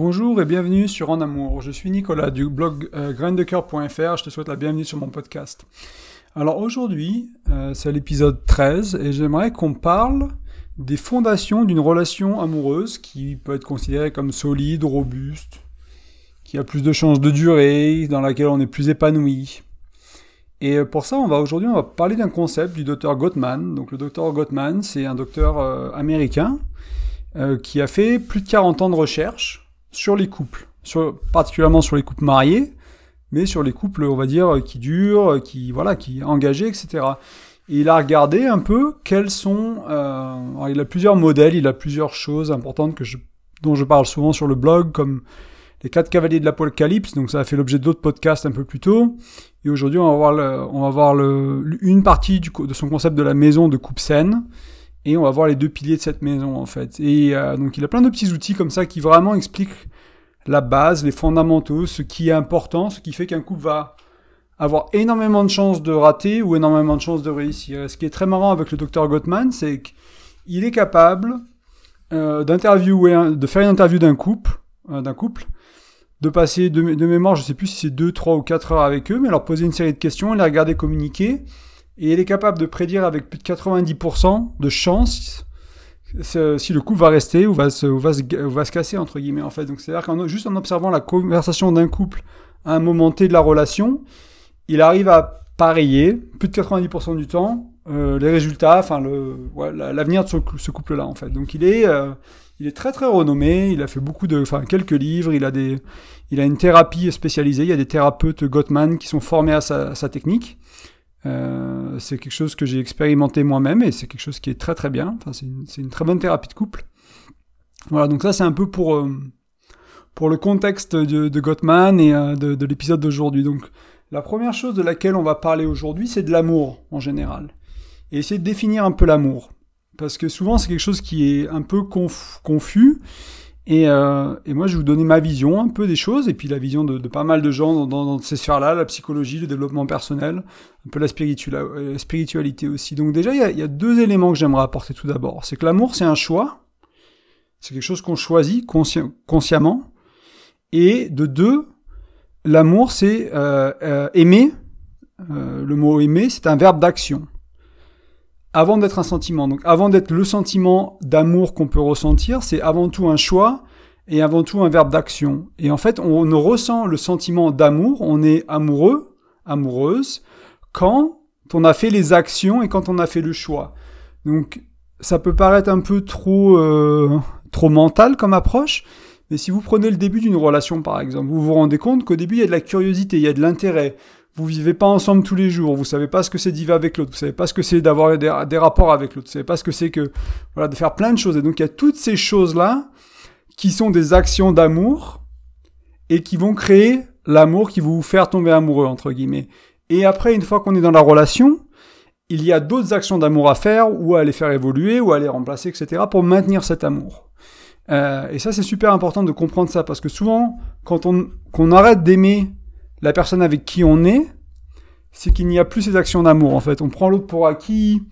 Bonjour et bienvenue sur En Amour. Je suis Nicolas du blog euh, Je te souhaite la bienvenue sur mon podcast. Alors aujourd'hui, euh, c'est l'épisode 13 et j'aimerais qu'on parle des fondations d'une relation amoureuse qui peut être considérée comme solide, robuste, qui a plus de chances de durer, dans laquelle on est plus épanoui. Et euh, pour ça, on va aujourd'hui, on va parler d'un concept du docteur Gottman. Donc le docteur Gottman, c'est un docteur américain qui a fait plus de 40 ans de recherche sur les couples, particulièrement sur les couples mariés, mais sur les couples, on va dire, qui durent, qui voilà, qui engagés, etc. Et il a regardé un peu quels sont. Euh, il a plusieurs modèles, il a plusieurs choses importantes que je, dont je parle souvent sur le blog, comme les quatre cavaliers de l'Apocalypse. Donc ça a fait l'objet d'autres podcasts un peu plus tôt. Et aujourd'hui, on va voir, on va voir une partie de son concept de la maison de coupe saine et on va voir les deux piliers de cette maison en fait. Et euh, donc il a plein de petits outils comme ça qui vraiment expliquent la base, les fondamentaux, ce qui est important, ce qui fait qu'un couple va avoir énormément de chances de rater ou énormément de chances de réussir. Ce qui est très marrant avec le docteur Gottman, c'est qu'il est capable euh, d'interviewer, de faire une interview d'un couple, euh, d'un couple, de passer de, mémoire, je sais plus si c'est 2, 3 ou 4 heures avec eux, mais leur poser une série de questions, les regarder communiquer, et il est capable de prédire avec plus de 90% de chance si le couple va rester ou va se, va se, va se casser, entre guillemets, en fait. Donc, c'est-à-dire qu'en juste en observant la conversation d'un couple à un moment T de la relation, il arrive à pareiller, plus de 90% du temps, euh, les résultats, enfin, l'avenir de ce, couple-là, en fait. Donc, il est, euh, il est très, très renommé, il a fait beaucoup de, enfin, quelques livres, il a des, il a une thérapie spécialisée, il y a des thérapeutes Gottman qui sont formés à sa technique. Euh, c'est quelque chose que j'ai expérimenté moi-même et c'est quelque chose qui est très très bien. Enfin, c'est une, une, très bonne thérapie de couple. Voilà, donc ça c'est un peu pour, euh, pour le contexte de, Gottman et euh, de, de l'épisode d'aujourd'hui. Donc la première chose de laquelle on va parler aujourd'hui, c'est de l'amour en général. Et essayer de définir un peu l'amour. Parce que souvent c'est quelque chose qui est un peu confus et, euh, et, moi, je vais vous donner ma vision un peu des choses, et puis la vision de, pas mal de gens dans, ces sphères-là, la psychologie, le développement personnel, un peu la, la spiritualité aussi. Donc déjà, il y a, deux éléments que j'aimerais apporter tout d'abord. C'est que l'amour, c'est un choix, c'est quelque chose qu'on choisit consci consciemment, et de deux, l'amour, c'est euh, euh, aimer. Euh, le mot aimer, c'est un verbe d'action avant d'être un sentiment. Donc avant d'être le sentiment d'amour qu'on peut ressentir, c'est avant tout un choix et avant tout un verbe d'action. Et en fait, on ressent le sentiment d'amour, on est amoureux, amoureuse, quand on a fait les actions et quand on a fait le choix. Donc ça peut paraître un peu trop, euh, trop mental comme approche, mais si vous prenez le début d'une relation par exemple, vous vous rendez compte qu'au début il y a de la curiosité, il y a de l'intérêt, vous vivez pas ensemble tous les jours, vous savez pas ce que c'est d'y vivre avec l'autre, vous savez pas ce que c'est d'avoir des, rapports avec l'autre, vous savez pas ce que c'est que voilà de faire plein de choses. Et donc il y a toutes ces choses là qui sont des actions d'amour et qui vont créer l'amour qui vous faire tomber amoureux entre guillemets. Et après une fois qu'on est dans la relation, il y a d'autres actions d'amour à faire ou à les faire évoluer ou à les remplacer, etc. pour maintenir cet amour. Euh, et ça c'est super important de comprendre ça parce que souvent quand on qu'on arrête d'aimer la personne avec qui on est, c'est qu'il n'y a plus ces actions d'amour en fait. On prend l'autre pour acquis,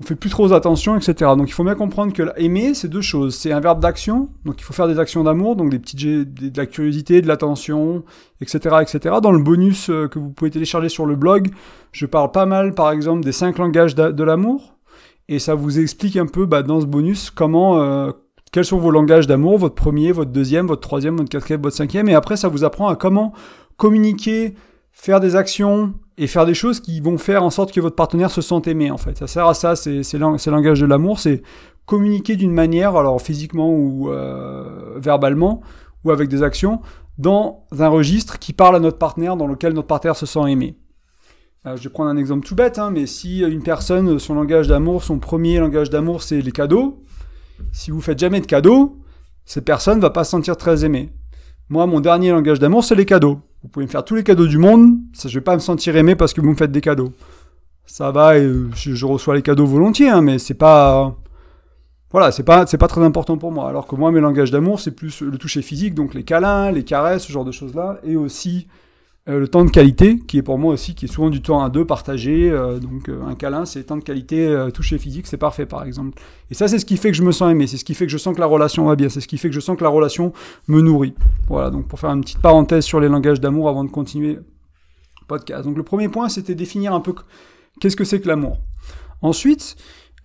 on fait plus trop attention, etc. Donc il faut bien comprendre que aimer, c'est deux choses. C'est un verbe d'action, donc il faut faire des actions d'amour, donc des petites de la curiosité, de l'attention, etc., etc. Dans le bonus euh, que vous pouvez télécharger sur le blog, je parle pas mal, par exemple, des cinq langages de l'amour, et ça vous explique un peu bah, dans ce bonus comment euh, quels sont vos langages d'amour, votre premier, votre deuxième, votre troisième, votre quatrième, votre cinquième, et après ça vous apprend à comment communiquer, faire des actions et faire des choses qui vont faire en sorte que votre partenaire se sente aimé en fait. Ça sert à ça, c'est le langage de l'amour, c'est communiquer d'une manière, alors physiquement ou euh, verbalement, ou avec des actions, dans un registre qui parle à notre partenaire, dans lequel notre partenaire se sent aimé. Euh, je vais prendre un exemple tout bête, hein, mais si une personne, son langage d'amour, son premier langage d'amour, c'est les cadeaux, si vous faites jamais de cadeaux, cette personne va pas se sentir très aimée. Moi, mon dernier langage d'amour, c'est les cadeaux. Vous pouvez me faire tous les cadeaux du monde, ça, je vais pas me sentir aimé parce que vous me faites des cadeaux. Ça va, je, reçois les cadeaux volontiers, hein, mais c'est pas, voilà, c'est pas, c'est pas très important pour moi. Alors que moi, mes langages d'amour, c'est plus le toucher physique, donc les câlins, les caresses, ce genre de choses-là, et aussi euh, le temps de qualité, qui est pour moi aussi, qui est souvent du temps à deux partagé. Euh, donc euh, un câlin, c'est temps de qualité, toucher physique, c'est parfait par exemple. Et ça, c'est ce qui fait que je me sens aimé, c'est ce qui fait que je sens que la relation va bien, c'est ce qui fait que je sens que la relation me nourrit. Voilà, donc pour faire une petite parenthèse sur les langages d'amour avant de continuer le podcast. Donc le premier point, c'était définir un peu qu'est-ce que c'est que l'amour. Ensuite,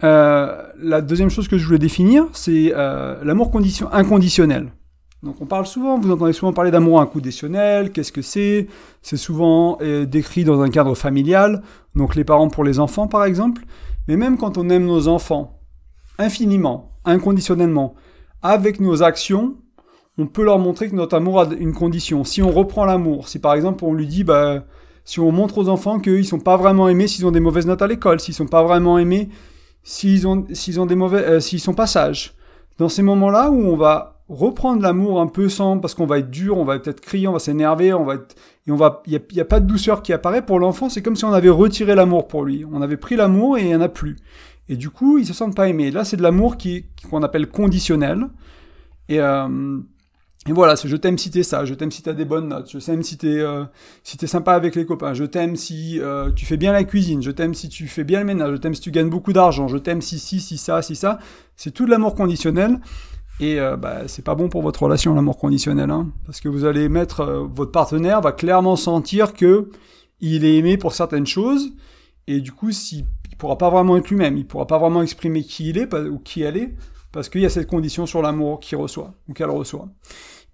la deuxième chose que je voulais définir, c'est l'amour inconditionnel. Donc on parle souvent, vous entendez souvent parler d'amour inconditionnel, qu'est-ce que c'est? C'est souvent euh, décrit dans un cadre familial, donc les parents pour les enfants par exemple, mais même quand on aime nos enfants, infiniment, inconditionnellement, avec nos actions, on peut leur montrer que notre amour a une condition. Si on reprend l'amour, si par exemple on lui dit, bah, si on montre aux enfants qu'ils sont pas vraiment aimés s'ils ont des mauvaises notes à l'école, s'ils sont pas vraiment aimés s'ils ont, ont des mauvais, euh, s'ils sont pas sages, dans ces moments-là où on va reprendre l'amour un peu sans, parce qu'on va être dur, on va peut-être crier, on va s'énerver, on va être, et on va, il n'y a, pas de douceur qui apparaît pour l'enfant, c'est comme si on avait retiré l'amour pour lui. On avait pris l'amour et il n'y en a plus. Et du coup, il se sent pas aimé. Là, c'est de l'amour qui, qu'on appelle conditionnel. Et, euh, et voilà, je t'aime si t'es ça, je t'aime si t'as des bonnes notes, je t'aime si t'es euh, si t'es sympa avec les copains, je t'aime si euh, tu fais bien la cuisine, je t'aime si tu fais bien le ménage, je t'aime si tu gagnes beaucoup d'argent, je t'aime si si si ça si ça. C'est tout de l'amour conditionnel. Et euh, bah, c'est pas bon pour votre relation, l'amour conditionnel, hein, parce que vous allez mettre euh, votre partenaire va clairement sentir que il est aimé pour certaines choses, et du coup, si, il pourra pas vraiment être lui-même, il pourra pas vraiment exprimer qui il est ou qui elle est, parce qu'il y a cette condition sur l'amour qu'il reçoit ou qu'elle reçoit.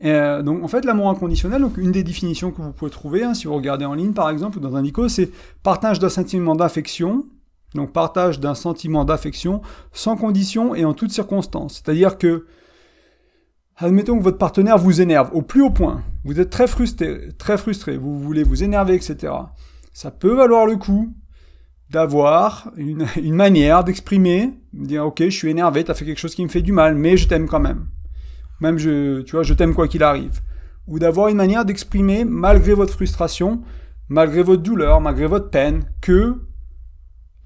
Euh, donc en fait, l'amour inconditionnel, donc une des définitions que vous pouvez trouver, hein, si vous regardez en ligne par exemple ou dans un ICO, c'est partage d'un sentiment d'affection. Donc partage d'un sentiment d'affection sans condition et en toutes circonstances. C'est-à-dire que Admettons que votre partenaire vous énerve au plus haut point. Vous êtes très frustré, très frustré, vous voulez vous énerver, etc. Ça peut valoir le coup d'avoir une, manière d'exprimer, de dire ok, je suis énervé, t'as fait quelque chose qui me fait du mal, mais je t'aime quand même. Même je, vois, je t'aime quoi qu'il arrive. Ou d'avoir une manière d'exprimer, malgré votre frustration, malgré votre douleur, malgré votre peine, que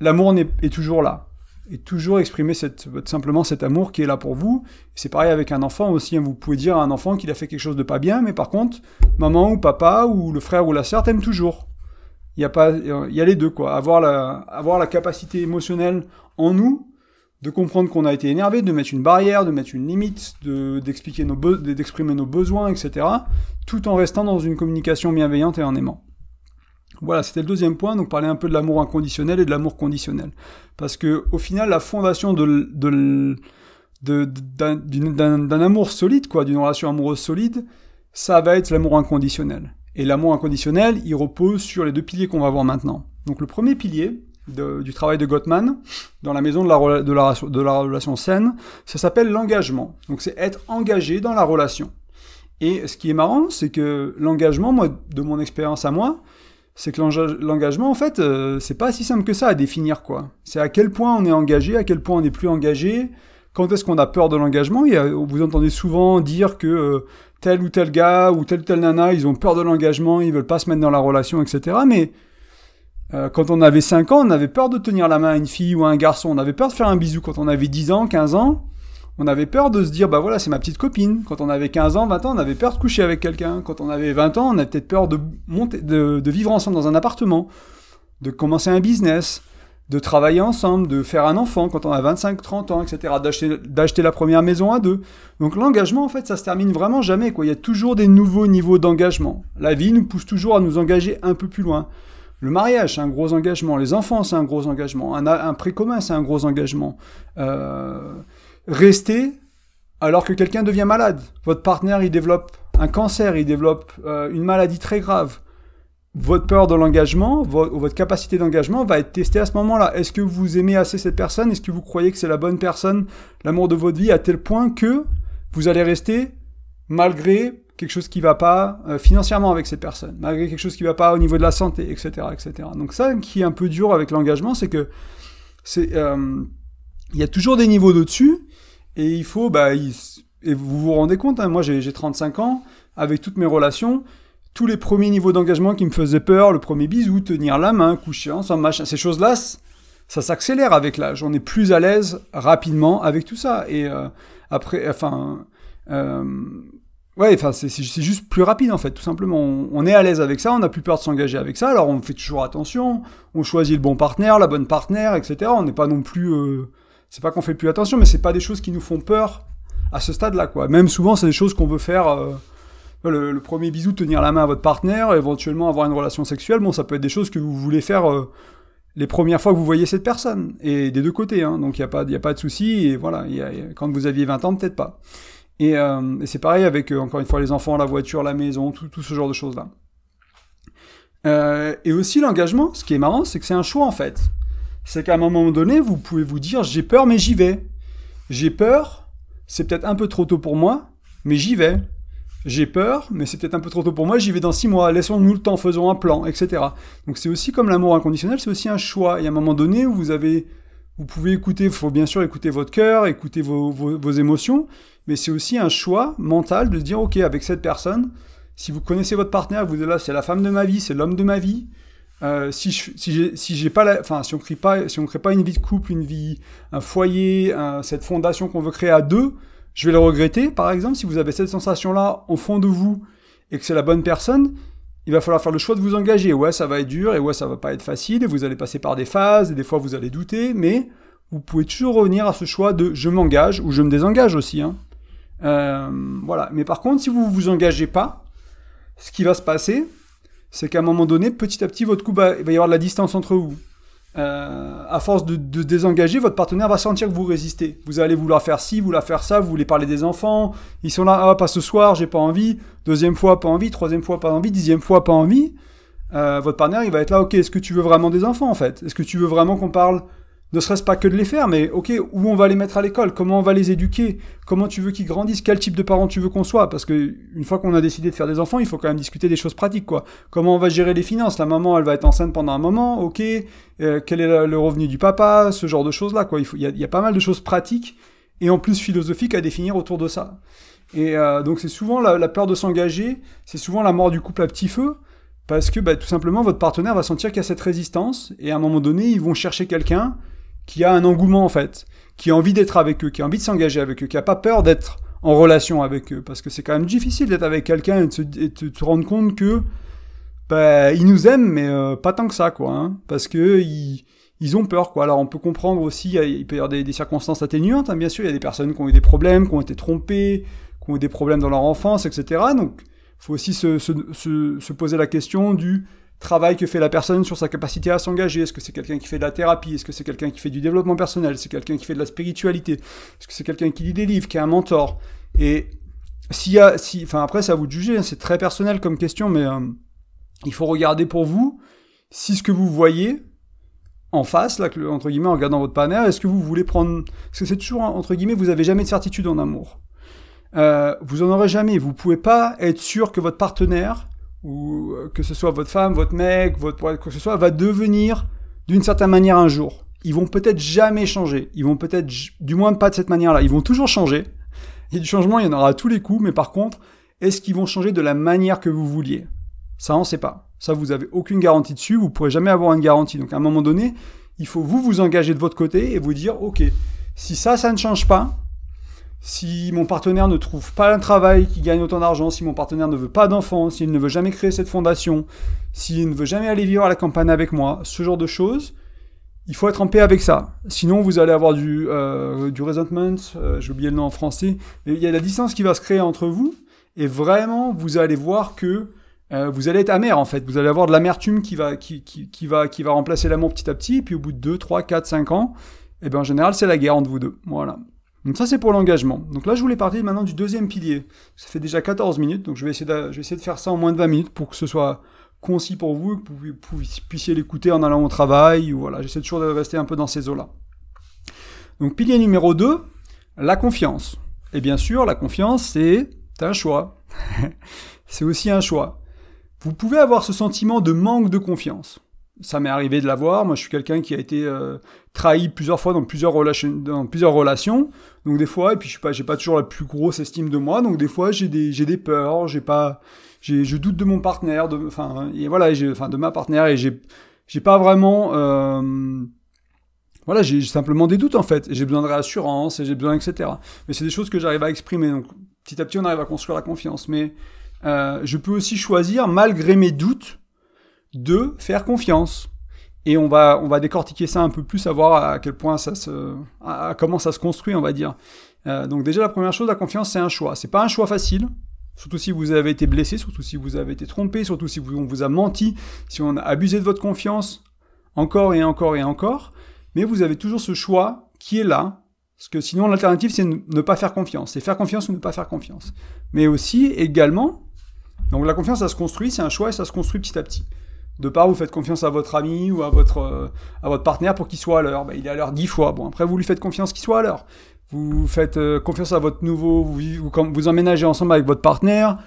l'amour est toujours là et toujours exprimer simplement cet amour qui est là pour vous. C'est pareil avec un enfant aussi. Hein. Vous pouvez dire à un enfant qu'il a fait quelque chose de pas bien, mais par contre, maman ou papa ou le frère ou la sœur t'aiment toujours. Il y a pas, il y a les deux quoi. Avoir la, capacité émotionnelle en nous de comprendre qu'on a été énervé, de mettre une barrière, de mettre une limite, de d'expliquer nos d'exprimer nos besoins, etc. Tout en restant dans une communication bienveillante et en aimant. Voilà, c'était le deuxième point, donc parler un peu de l'amour inconditionnel et de l'amour conditionnel. Parce que au final, la fondation d'un, amour solide, quoi, d'une relation amoureuse solide, ça va être l'amour inconditionnel. Et l'amour inconditionnel, il repose sur les deux piliers qu'on va voir maintenant. Donc le premier pilier du travail de Gottman, dans la maison de la, de la relation saine, ça s'appelle l'engagement. Donc c'est être engagé dans la relation. Et ce qui est marrant, c'est que l'engagement, moi, de mon expérience à moi, c'est que l'engagement, en fait, euh, c'est pas si simple que ça à définir, quoi. C'est à quel point on est engagé, à quel point on n'est plus engagé, quand est-ce qu'on a peur de l'engagement. Vous entendez souvent dire que euh, tel ou tel gars ou tel ou tel nana, ils ont peur de l'engagement, ils veulent pas se mettre dans la relation, etc. Mais euh, quand on avait 5 ans, on avait peur de tenir la main à une fille ou à un garçon, on avait peur de faire un bisou. Quand on avait 10 ans, 15 ans, on avait peur de se dire, bah voilà, c'est ma petite copine. Quand on avait 15 ans, 20 ans, on avait peur de coucher avec quelqu'un. Quand on avait 20 ans, on avait peut-être peur de, monter, de, vivre ensemble dans un appartement, de commencer un business, de travailler ensemble, de faire un enfant quand on a 25, 30 ans, etc., d'acheter la première maison à deux. Donc l'engagement, en fait, ça se termine vraiment jamais, quoi. Il y a toujours des nouveaux niveaux d'engagement. La vie nous pousse toujours à nous engager un peu plus loin. Le mariage, c'est un gros engagement. Les enfants, c'est un gros engagement. Un, un pré commun, c'est un gros engagement. Euh, rester alors que quelqu'un devient malade. Votre partenaire, il développe un cancer, il développe euh, une maladie très grave. Votre peur de l'engagement, votre capacité d'engagement va être testée à ce moment-là. Est-ce que vous aimez assez cette personne? Est-ce que vous croyez que c'est la bonne personne, l'amour de votre vie, à tel point que vous allez rester malgré quelque chose qui va pas euh, financièrement avec cette personne, malgré quelque chose qui va pas au niveau de la santé, etc., etc. Donc ça qui est un peu dur avec l'engagement, c'est que c'est euh, il y a toujours des niveaux d'au-dessus et il faut, bah, et vous vous rendez compte, hein, moi j'ai 35 ans, avec toutes mes relations, tous les premiers niveaux d'engagement qui me faisaient peur, le premier bisou, tenir la main, coucher ensemble, machin, ces choses-là, ça s'accélère avec l'âge. On est plus à l'aise rapidement avec tout ça. Et euh, après, enfin, euh, Ouais, enfin, c'est juste plus rapide en fait, tout simplement. On, est à l'aise avec ça, on n'a plus peur de s'engager avec ça, alors on fait toujours attention, on choisit le bon partenaire, la bonne partenaire, etc. On n'est pas non plus. Euh, c'est pas qu'on fait plus attention, mais c'est pas des choses qui nous font peur à ce stade-là, quoi. Même souvent, c'est des choses qu'on veut faire. Euh, le, premier bisou, tenir la main à votre partenaire, éventuellement avoir une relation sexuelle, bon, ça peut être des choses que vous voulez faire euh, les premières fois que vous voyez cette personne, et des deux côtés, hein. donc il n'y a, pas, a pas de souci, et voilà, quand vous aviez 20 ans, peut-être pas. Euh, et, c'est pareil avec, euh, encore une fois, les enfants, la voiture, la maison, tout, ce genre de choses-là. Euh, et aussi l'engagement, ce qui est marrant, c'est que c'est un choix en fait. C'est qu'à un moment donné, vous pouvez vous dire j'ai peur, mais j'y vais. J'ai peur, c'est peut-être un peu trop tôt pour moi, mais j'y vais. J'ai peur, mais c'est peut-être un peu trop tôt pour moi, j'y vais dans six mois, laissons-nous le temps, faisons un plan, etc. Donc c'est aussi comme l'amour inconditionnel, c'est aussi un choix. Et à un moment donné où vous avez vous pouvez écouter, il faut bien sûr écouter votre cœur, écouter vos, vos, émotions, mais c'est aussi un choix mental de se dire, ok, avec cette personne, si vous connaissez votre partenaire, vous êtes là, c'est la femme de ma vie, c'est l'homme de ma vie. Euh, si je, si j'ai, pas enfin, si on crée pas, si on crée pas une vie de couple, une vie, un foyer, cette fondation qu'on veut créer à deux, je vais le regretter. Par exemple, si vous avez cette sensation-là au fond de vous et que c'est la bonne personne, il va falloir faire le choix de vous engager. Ouais, ça va être dur, et ouais, ça va pas être facile, et vous allez passer par des phases, et des fois vous allez douter, mais vous pouvez toujours revenir à ce choix de je m'engage, ou je me désengage aussi. Hein. Euh, voilà. Mais par contre, si vous vous engagez pas, ce qui va se passer, c'est qu'à un moment donné, petit à petit, votre couple va, il va y avoir de la distance entre vous. Euh, à force de, désengager, votre partenaire va sentir que vous résistez. Vous allez vouloir faire ci, vouloir faire ça, vous voulez parler des enfants. Ils sont là, ah, pas ce soir, j'ai pas envie. Deuxième fois, pas envie. Troisième fois, pas envie. Dixième fois, pas envie. Euh, votre partenaire, il va être là, ok, est-ce que tu veux vraiment des enfants, en fait? Est-ce que tu veux vraiment qu'on parle ne serait-ce pas que de les faire, mais ok, où on va les mettre à l'école, comment on va les éduquer, comment tu veux qu'ils grandissent, quel type de parents tu veux qu'on soit, parce que une fois qu'on a décidé de faire des enfants, il faut quand même discuter des choses pratiques, quoi. Comment on va gérer les finances, la maman, elle va être enceinte pendant un moment, ok, euh, quel est le revenu du papa, ce genre de choses-là, quoi. Il, y a, pas mal de choses pratiques et en plus philosophiques à définir autour de ça. Et euh, donc c'est souvent la, peur de s'engager, c'est souvent la mort du couple à petit feu, parce que bah, tout simplement votre partenaire va sentir qu'il y a cette résistance, et à un moment donné, ils vont chercher quelqu'un qui a un engouement en fait, qui a envie d'être avec eux, qui a envie de s'engager avec eux, qui a pas peur d'être en relation avec eux, parce que c'est quand même difficile d'être avec quelqu'un et, de se rendre compte que bah, ils nous aiment, mais euh, pas tant que ça, quoi, hein, parce que ils, ils, ont peur, quoi. Alors on peut comprendre aussi, il peut y avoir des, circonstances atténuantes, hein, bien sûr, il y a des personnes qui ont eu des problèmes, qui ont été trompées, qui ont eu des problèmes dans leur enfance, etc. Donc, faut aussi se, se, se, se poser la question du travail que fait la personne sur sa capacité à s'engager. Est-ce que c'est quelqu'un qui fait de la thérapie? Est-ce que c'est quelqu'un qui fait du développement personnel? C'est quelqu'un qui fait de la spiritualité? Est-ce que c'est quelqu'un qui lit des livres, qui a un mentor? Et s'il y a, si, enfin après, c'est à vous de juger. Hein, c'est très personnel comme question, mais euh, il faut regarder pour vous si ce que vous voyez en face, là, entre guillemets, en regardant votre panel, est-ce que vous voulez prendre, parce que c'est toujours entre guillemets, vous avez jamais de certitude en amour. Euh, vous en aurez jamais. Vous pouvez pas être sûr que votre partenaire ou euh, que ce soit votre femme, votre mec, votre quoi que ce soit, va devenir d'une certaine manière un jour. Ils vont peut-être jamais changer. Ils vont peut-être, du moins pas de cette manière-là. Ils vont toujours changer. Et du changement, il y en aura à tous les coups. Mais par contre, est-ce qu'ils vont changer de la manière que vous vouliez? Ça, on sait pas. Ça, vous avez aucune garantie dessus. Vous pourrez jamais avoir une garantie. Donc, à un moment donné, il faut vous vous engager de votre côté et vous dire, ok, si ça, ça ne change pas, si mon partenaire ne trouve pas un travail qui gagne autant d'argent, si mon partenaire ne veut pas d'enfants, s'il ne veut jamais créer cette fondation, s'il ne veut jamais aller vivre à la campagne avec moi, ce genre de choses, il faut être en paix avec ça. Sinon, vous allez avoir du, euh, du resentment, euh, j'ai oublié le nom en français, il y a la distance qui va se créer entre vous, et vraiment, vous allez voir que euh, vous allez être amer en fait, vous allez avoir de l'amertume qui va, qui, qui, qui, va, qui va remplacer l'amour petit à petit, et puis au bout de 2, 3, 4, 5 ans, et eh bien en général, c'est la guerre entre vous deux. Voilà. Donc ça c'est pour l'engagement. Donc là je voulais parler maintenant du deuxième pilier. Ça fait déjà 14 minutes, donc je vais essayer de, faire ça en moins de 20 minutes pour que ce soit concis pour vous, que vous, puissiez l'écouter en allant au travail, ou voilà, j'essaie toujours de rester un peu dans ces eaux-là. Donc pilier numéro 2, la confiance. Et bien sûr, la confiance, c'est un choix. c'est aussi un choix. Vous pouvez avoir ce sentiment de manque de confiance ça m'est arrivé de l'avoir. Moi, je suis quelqu'un qui a été euh, trahi plusieurs fois dans plusieurs relations, dans plusieurs relations. Donc des fois, et puis je suis pas, j'ai pas toujours la plus grosse estime de moi. Donc des fois, j'ai des, j'ai des peurs, j'ai pas, j'ai, je doute de mon partenaire, de, enfin, et voilà, j'ai, enfin, de ma partenaire, et j'ai, j'ai pas vraiment, euh, voilà, j'ai simplement des doutes en fait. J'ai besoin de réassurance, et j'ai besoin, etc. Mais c'est des choses que j'arrive à exprimer. Donc petit à petit, on arrive à construire la confiance. Mais euh, je peux aussi choisir, malgré mes doutes, de faire confiance. Et on va, on va décortiquer ça un peu plus, à voir à quel point ça se, à comment ça se construit, on va dire. Euh, donc déjà, la première chose, la confiance, c'est un choix. C'est pas un choix facile. Surtout si vous avez été blessé, surtout si vous avez été trompé, surtout si on vous a menti, si on a abusé de votre confiance, encore et encore et encore. Mais vous avez toujours ce choix qui est là. Parce que sinon, l'alternative, c'est ne pas faire confiance. C'est faire confiance ou ne pas faire confiance. Mais aussi, également, donc la confiance, ça se construit, c'est un choix et ça se construit petit à petit. De part, vous faites confiance à votre ami ou à votre, euh, à votre partenaire pour qu'il soit à l'heure. Ben, il est à l'heure dix fois. Bon, après, vous lui faites confiance qu'il soit à l'heure. Vous faites euh, confiance à votre nouveau, vous, vous, vous emménagez ensemble avec votre partenaire.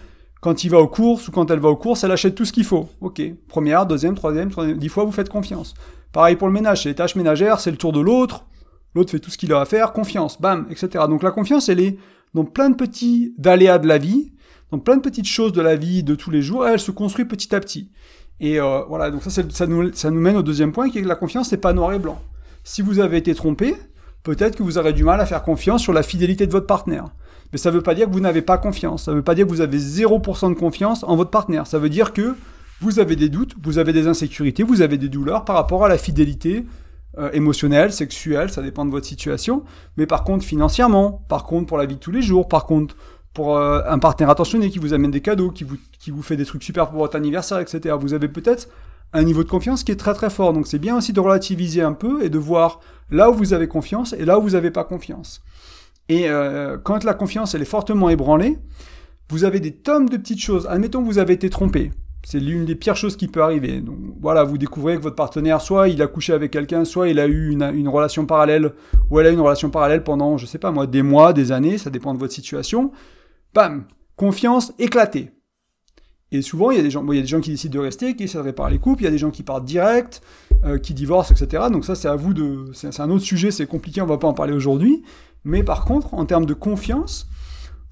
Quand il va aux courses ou quand elle va aux courses, elle achète tout ce qu'il faut. Ok. Première, deuxième, troisième, troisième, dix fois, vous faites confiance. Pareil pour le ménage, les tâches ménagères, c'est le tour de l'autre. L'autre fait tout ce qu'il a à faire, confiance, bam, etc. Donc la confiance, elle est dans plein de petits aléas de la vie, dans plein de petites choses de la vie de tous les jours, elle se construit petit à petit. Et euh, voilà, donc ça, ça nous, ça nous mène au deuxième point, qui est que la confiance, c'est pas noir et blanc. Si vous avez été trompé, peut-être que vous aurez du mal à faire confiance sur la fidélité de votre partenaire. Mais ça ne veut pas dire que vous n'avez pas confiance. Ça ne veut pas dire que vous avez 0% de confiance en votre partenaire. Ça veut dire que vous avez des doutes, vous avez des insécurités, vous avez des douleurs par rapport à la fidélité euh, émotionnelle, sexuelle, ça dépend de votre situation. Mais par contre, financièrement, par contre, pour la vie de tous les jours, par contre, euh, un partenaire attentionné qui vous amène des cadeaux, qui vous, qui vous fait des trucs super pour votre anniversaire, etc. Vous avez peut-être un niveau de confiance qui est très très fort. Donc c'est bien aussi de relativiser un peu et de voir là où vous avez confiance et là où vous n'avez pas confiance. Et euh, quand la confiance elle est fortement ébranlée, vous avez des tonnes de petites choses. Admettons que vous avez été trompé. C'est l'une des pires choses qui peut arriver. Donc voilà, vous découvrez que votre partenaire, soit il a couché avec quelqu'un, soit il a eu une, une, relation parallèle, ou elle a eu une relation parallèle pendant, je sais pas moi, des mois, des années, ça dépend de votre situation. Bam Confiance éclatée. Et souvent, il y a des gens, il y a des gens qui décident de rester, qui essaient de réparer les couples, il y a des gens qui partent direct, euh, qui divorcent, etc. Donc ça, c'est à vous de, c'est un autre sujet, c'est compliqué, on va pas en parler aujourd'hui. Mais par contre, en termes de confiance,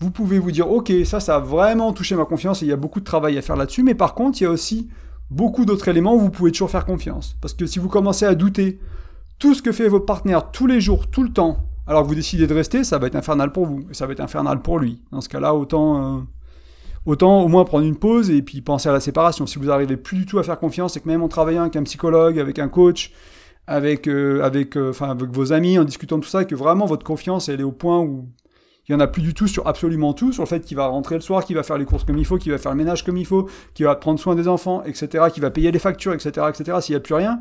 vous pouvez vous dire, ok, ça, ça a vraiment touché ma confiance et il y a beaucoup de travail à faire là-dessus. Mais par contre, il y a aussi beaucoup d'autres éléments où vous pouvez toujours faire confiance. Parce que si vous commencez à douter tout ce que fait votre partenaire tous les jours, tout le temps, alors que vous décidez de rester, ça va être infernal pour vous et ça va être infernal pour lui. Dans ce cas-là, autant euh, autant au moins prendre une pause et puis penser à la séparation. Si vous n'arrivez plus du tout à faire confiance et que même en travaillant avec un psychologue, avec un coach, avec, euh, avec, euh, avec vos amis, en discutant de tout ça, que vraiment votre confiance elle est au point où il y en a plus du tout sur absolument tout, sur le fait qu'il va rentrer le soir, qu'il va faire les courses comme il faut, qu'il va faire le ménage comme il faut, qu'il va prendre soin des enfants, etc., qu'il va payer les factures, etc., etc. S'il n'y a plus rien,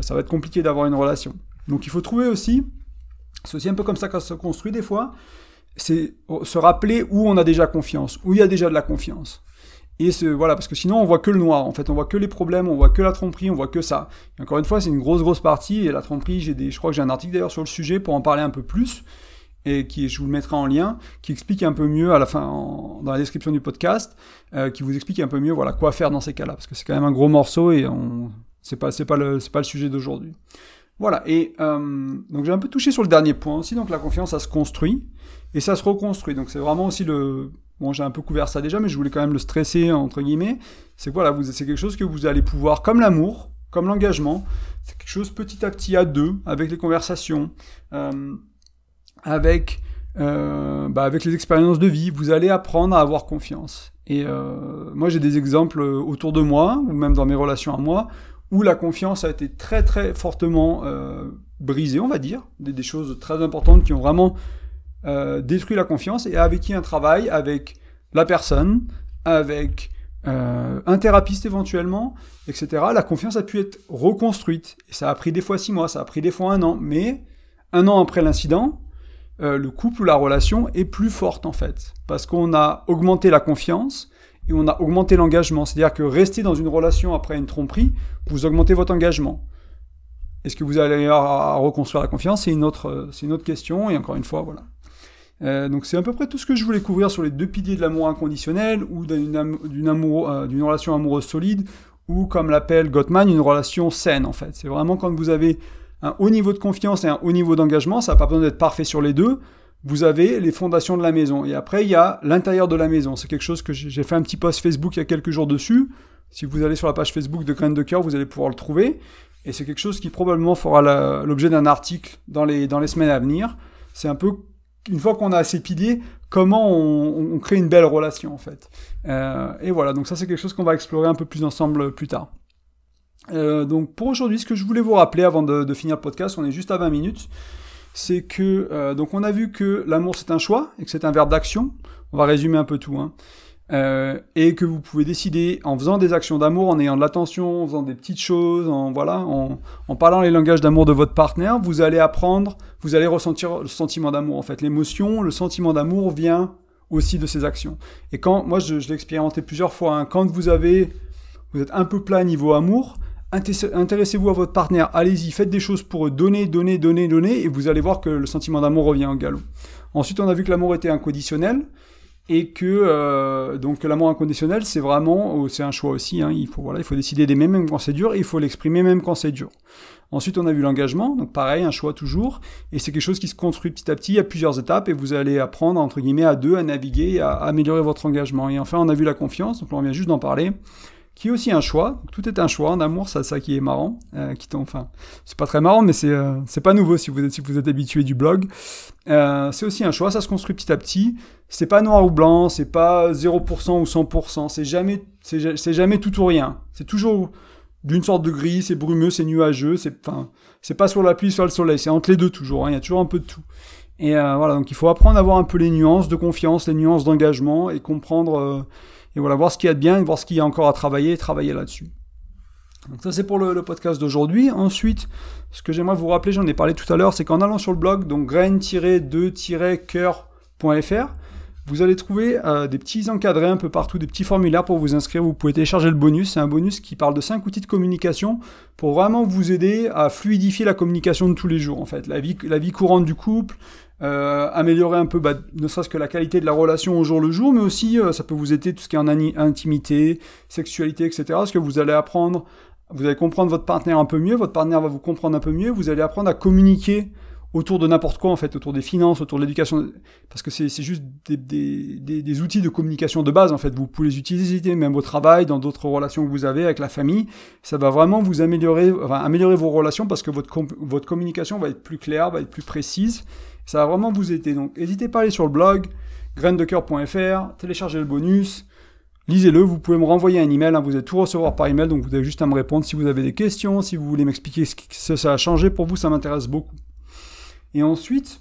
ça va être compliqué d'avoir une relation. Donc il faut trouver aussi, c'est aussi un peu comme ça ça se construit des fois, c'est se rappeler où on a déjà confiance, où il y a déjà de la confiance. Et voilà, parce que sinon on voit que le noir, en fait, on voit que les problèmes, on voit que la tromperie, on voit que ça. Encore une fois, c'est une grosse grosse partie, et la tromperie, j'ai des, je crois que j'ai un article d'ailleurs sur le sujet pour en parler un peu plus, et qui, je vous le mettrai en lien, qui explique un peu mieux à la fin, dans la description du podcast, euh, qui vous explique un peu mieux, voilà, quoi faire dans ces cas-là, parce que c'est quand même un gros morceau, et on, c'est pas, c'est pas le, c'est pas le sujet d'aujourd'hui. Voilà, et euh, donc j'ai un peu touché sur le dernier point aussi, donc la confiance, ça se construit et ça se reconstruit. Donc c'est vraiment aussi le... Bon, j'ai un peu couvert ça déjà, mais je voulais quand même le stresser, entre guillemets. C'est voilà, vous, c'est quelque chose que vous allez pouvoir, comme l'amour, comme l'engagement, c'est quelque chose petit à petit à deux, avec les conversations, euh, avec, euh, bah, avec les expériences de vie, vous allez apprendre à avoir confiance. Et euh, moi, j'ai des exemples autour de moi, ou même dans mes relations à moi, où la confiance a été très très fortement euh, brisée, on va dire, des, choses très importantes qui ont vraiment euh, détruit la confiance et avec qui un travail avec la personne, avec euh, un thérapeute éventuellement, etc. La confiance a pu être reconstruite. Et ça a pris des fois six mois, ça a pris des fois un an, mais un an après l'incident, le couple ou la relation est plus forte en fait. Parce qu'on a augmenté la confiance et on a augmenté l'engagement. C'est-à-dire que rester dans une relation après une tromperie, vous augmentez votre engagement. Est-ce que vous allez à reconstruire la confiance? C'est une autre, c'est une autre question. Et encore une fois, voilà. Euh, donc c'est à peu près tout ce que je voulais couvrir sur les deux piliers de l'amour inconditionnel ou d'une euh, d'une relation amoureuse solide ou comme l'appelle Gottman une relation saine en fait. C'est vraiment quand vous avez un haut niveau de confiance et un haut niveau d'engagement, ça n'a pas besoin d'être parfait sur les deux vous avez les fondations de la maison. Et après, il y a l'intérieur de la maison. C'est quelque chose que j'ai fait un petit post Facebook il y a quelques jours dessus. Si vous allez sur la page Facebook de Graines de Cœur, vous allez pouvoir le trouver. Et c'est quelque chose qui probablement fera l'objet d'un article dans les, dans les semaines à venir. C'est un peu, une fois qu'on a ces piliers, comment on, crée une belle relation en fait. Euh, et voilà, donc ça c'est quelque chose qu'on va explorer un peu plus ensemble plus tard. Euh, donc pour aujourd'hui, ce que je voulais vous rappeler avant de, finir le podcast, on est juste à 20 minutes, c'est que euh, donc on a vu que l'amour c'est un choix et que c'est un verbe d'action. On va résumer un peu tout. Hein. Euh, et que vous pouvez décider en faisant des actions d'amour, en ayant de l'attention, en faisant des petites choses, en voilà, en, parlant les langages d'amour de votre partenaire, vous allez apprendre, vous allez ressentir le sentiment d'amour. En fait, l'émotion, le sentiment d'amour vient aussi de ces actions. Et quand, moi, je, je l'ai expérimenté plusieurs fois. Hein, quand vous avez, vous êtes un peu plat niveau amour, intéressez-vous à votre partenaire, allez-y, faites des choses pour eux, donnez, donnez, donnez, donnez, et vous allez voir que le sentiment d'amour revient au galop. Ensuite, on a vu que l'amour était inconditionnel et que euh, donc l'amour inconditionnel c'est vraiment oh, c'est un choix aussi hein, il faut voilà il faut décider d'aimer même quand c'est dur et il faut l'exprimer même quand c'est dur. Ensuite on a vu l'engagement donc pareil un choix toujours et c'est quelque chose qui se construit petit à petit a plusieurs étapes et vous allez apprendre entre guillemets à deux à naviguer et à améliorer votre engagement. Et enfin on a vu la confiance donc on vient juste d'en parler qui est aussi un choix. Tout est un choix en amour, c'est ça qui est marrant. Euh, qui enfin, c'est pas très marrant, mais c'est euh, pas nouveau si vous êtes si vous êtes habitué du blog. Euh, c'est aussi un choix, ça se construit petit à petit. C'est pas noir ou blanc, c'est pas 0% ou 100%. C'est jamais jamais tout ou rien. C'est toujours d'une sorte de gris, c'est brumeux, c'est nuageux, c'est enfin pas sur la pluie, sur le soleil, c'est entre les deux toujours. Hein. Il y a toujours un peu de tout. Et euh, voilà, donc il faut apprendre à avoir un peu les nuances de confiance, les nuances d'engagement et comprendre euh, et voilà, voir ce qu'il y a de bien, voir ce qu'il y a encore à travailler travailler là-dessus. Donc ça c'est pour le, podcast d'aujourd'hui. Ensuite, ce que j'aimerais vous rappeler, j'en ai parlé tout à l'heure, c'est qu'en allant sur le blog, donc grain-2-coeur.fr, vous allez trouver euh, des petits encadrés un peu partout, des petits formulaires pour vous inscrire. Vous pouvez télécharger le bonus. C'est un bonus qui parle de 5 outils de communication pour vraiment vous aider à fluidifier la communication de tous les jours, en fait. La vie, la vie courante du couple, euh, améliorer un peu, bah, ne serait-ce que la qualité de la relation au jour le jour, mais aussi euh, ça peut vous aider tout ce qui est en intimité, sexualité, etc. Parce que vous allez apprendre, vous allez comprendre votre partenaire un peu mieux, votre partenaire va vous comprendre un peu mieux, vous allez apprendre à communiquer autour de n'importe quoi en fait, autour des finances, autour de l'éducation, parce que c'est juste des, des, des, outils de communication de base en fait. Vous pouvez les utiliser même au travail, dans d'autres relations que vous avez avec la famille. Ça va vraiment vous améliorer, enfin, améliorer vos relations parce que votre, votre communication va être plus claire, va être plus précise ça va vraiment vous aider. Donc n'hésitez pas à aller sur le blog graindecoeur.fr, télécharger le bonus, lisez-le, vous pouvez me renvoyer un email, hein, vous allez tout recevoir par email, donc vous avez juste à me répondre si vous avez des questions, si vous voulez m'expliquer ce que ça a changé pour vous, ça m'intéresse beaucoup. Et ensuite,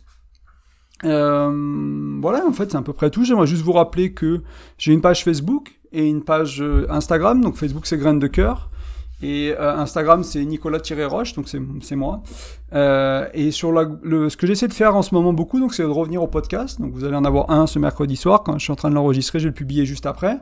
euh, voilà, en fait, c'est à peu près tout. J'aimerais juste vous rappeler que j'ai une page Facebook et une page euh, Instagram. Donc Facebook, c'est Graines de Cœur. Et euh, Instagram, c'est Nicolas-Roche, donc c'est moi. Euh, et sur la, le, ce que j'essaie de faire en ce moment beaucoup, donc c'est de revenir au podcast. Donc vous allez en avoir un ce mercredi soir, quand je suis en train de l'enregistrer, je vais le publier juste après.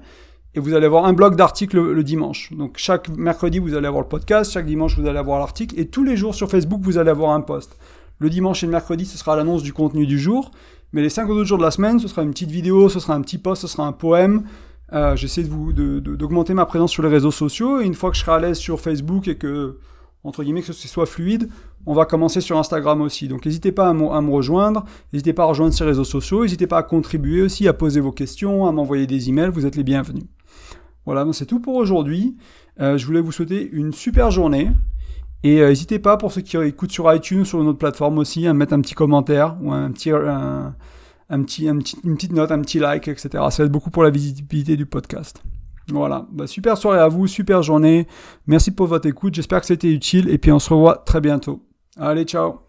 Et vous allez avoir un blog d'articles le, dimanche. Donc chaque mercredi, vous allez avoir le podcast, chaque dimanche, vous allez avoir l'article. Et tous les jours sur Facebook, vous allez avoir un post. Le dimanche et le mercredi, ce sera l'annonce du contenu du jour. Mais les cinq autres jours de la semaine, ce sera une petite vidéo, ce sera un petit post, ce sera un poème, euh, J'essaie de vous d'augmenter ma présence sur les réseaux sociaux. Et une fois que je serai à l'aise sur Facebook et que entre guillemets que ce soit fluide, on va commencer sur Instagram aussi. Donc n'hésitez pas à, me rejoindre, n'hésitez pas à rejoindre ces réseaux sociaux, n'hésitez pas à contribuer aussi, à poser vos questions, à m'envoyer des emails, vous êtes les bienvenus. Voilà, c'est tout pour aujourd'hui. Euh, je voulais vous souhaiter une super journée. Et euh, n'hésitez pas, pour ceux qui écoutent sur iTunes ou sur une autre plateforme aussi, à mettre un petit commentaire ou un petit, un petit, un petit, une petite note, un petit like, etc. Ça aide beaucoup pour la visibilité du podcast. Voilà, bah, super soirée à vous, super journée. Merci pour votre écoute, j'espère que c'était utile et puis on se revoit très bientôt. Allez, ciao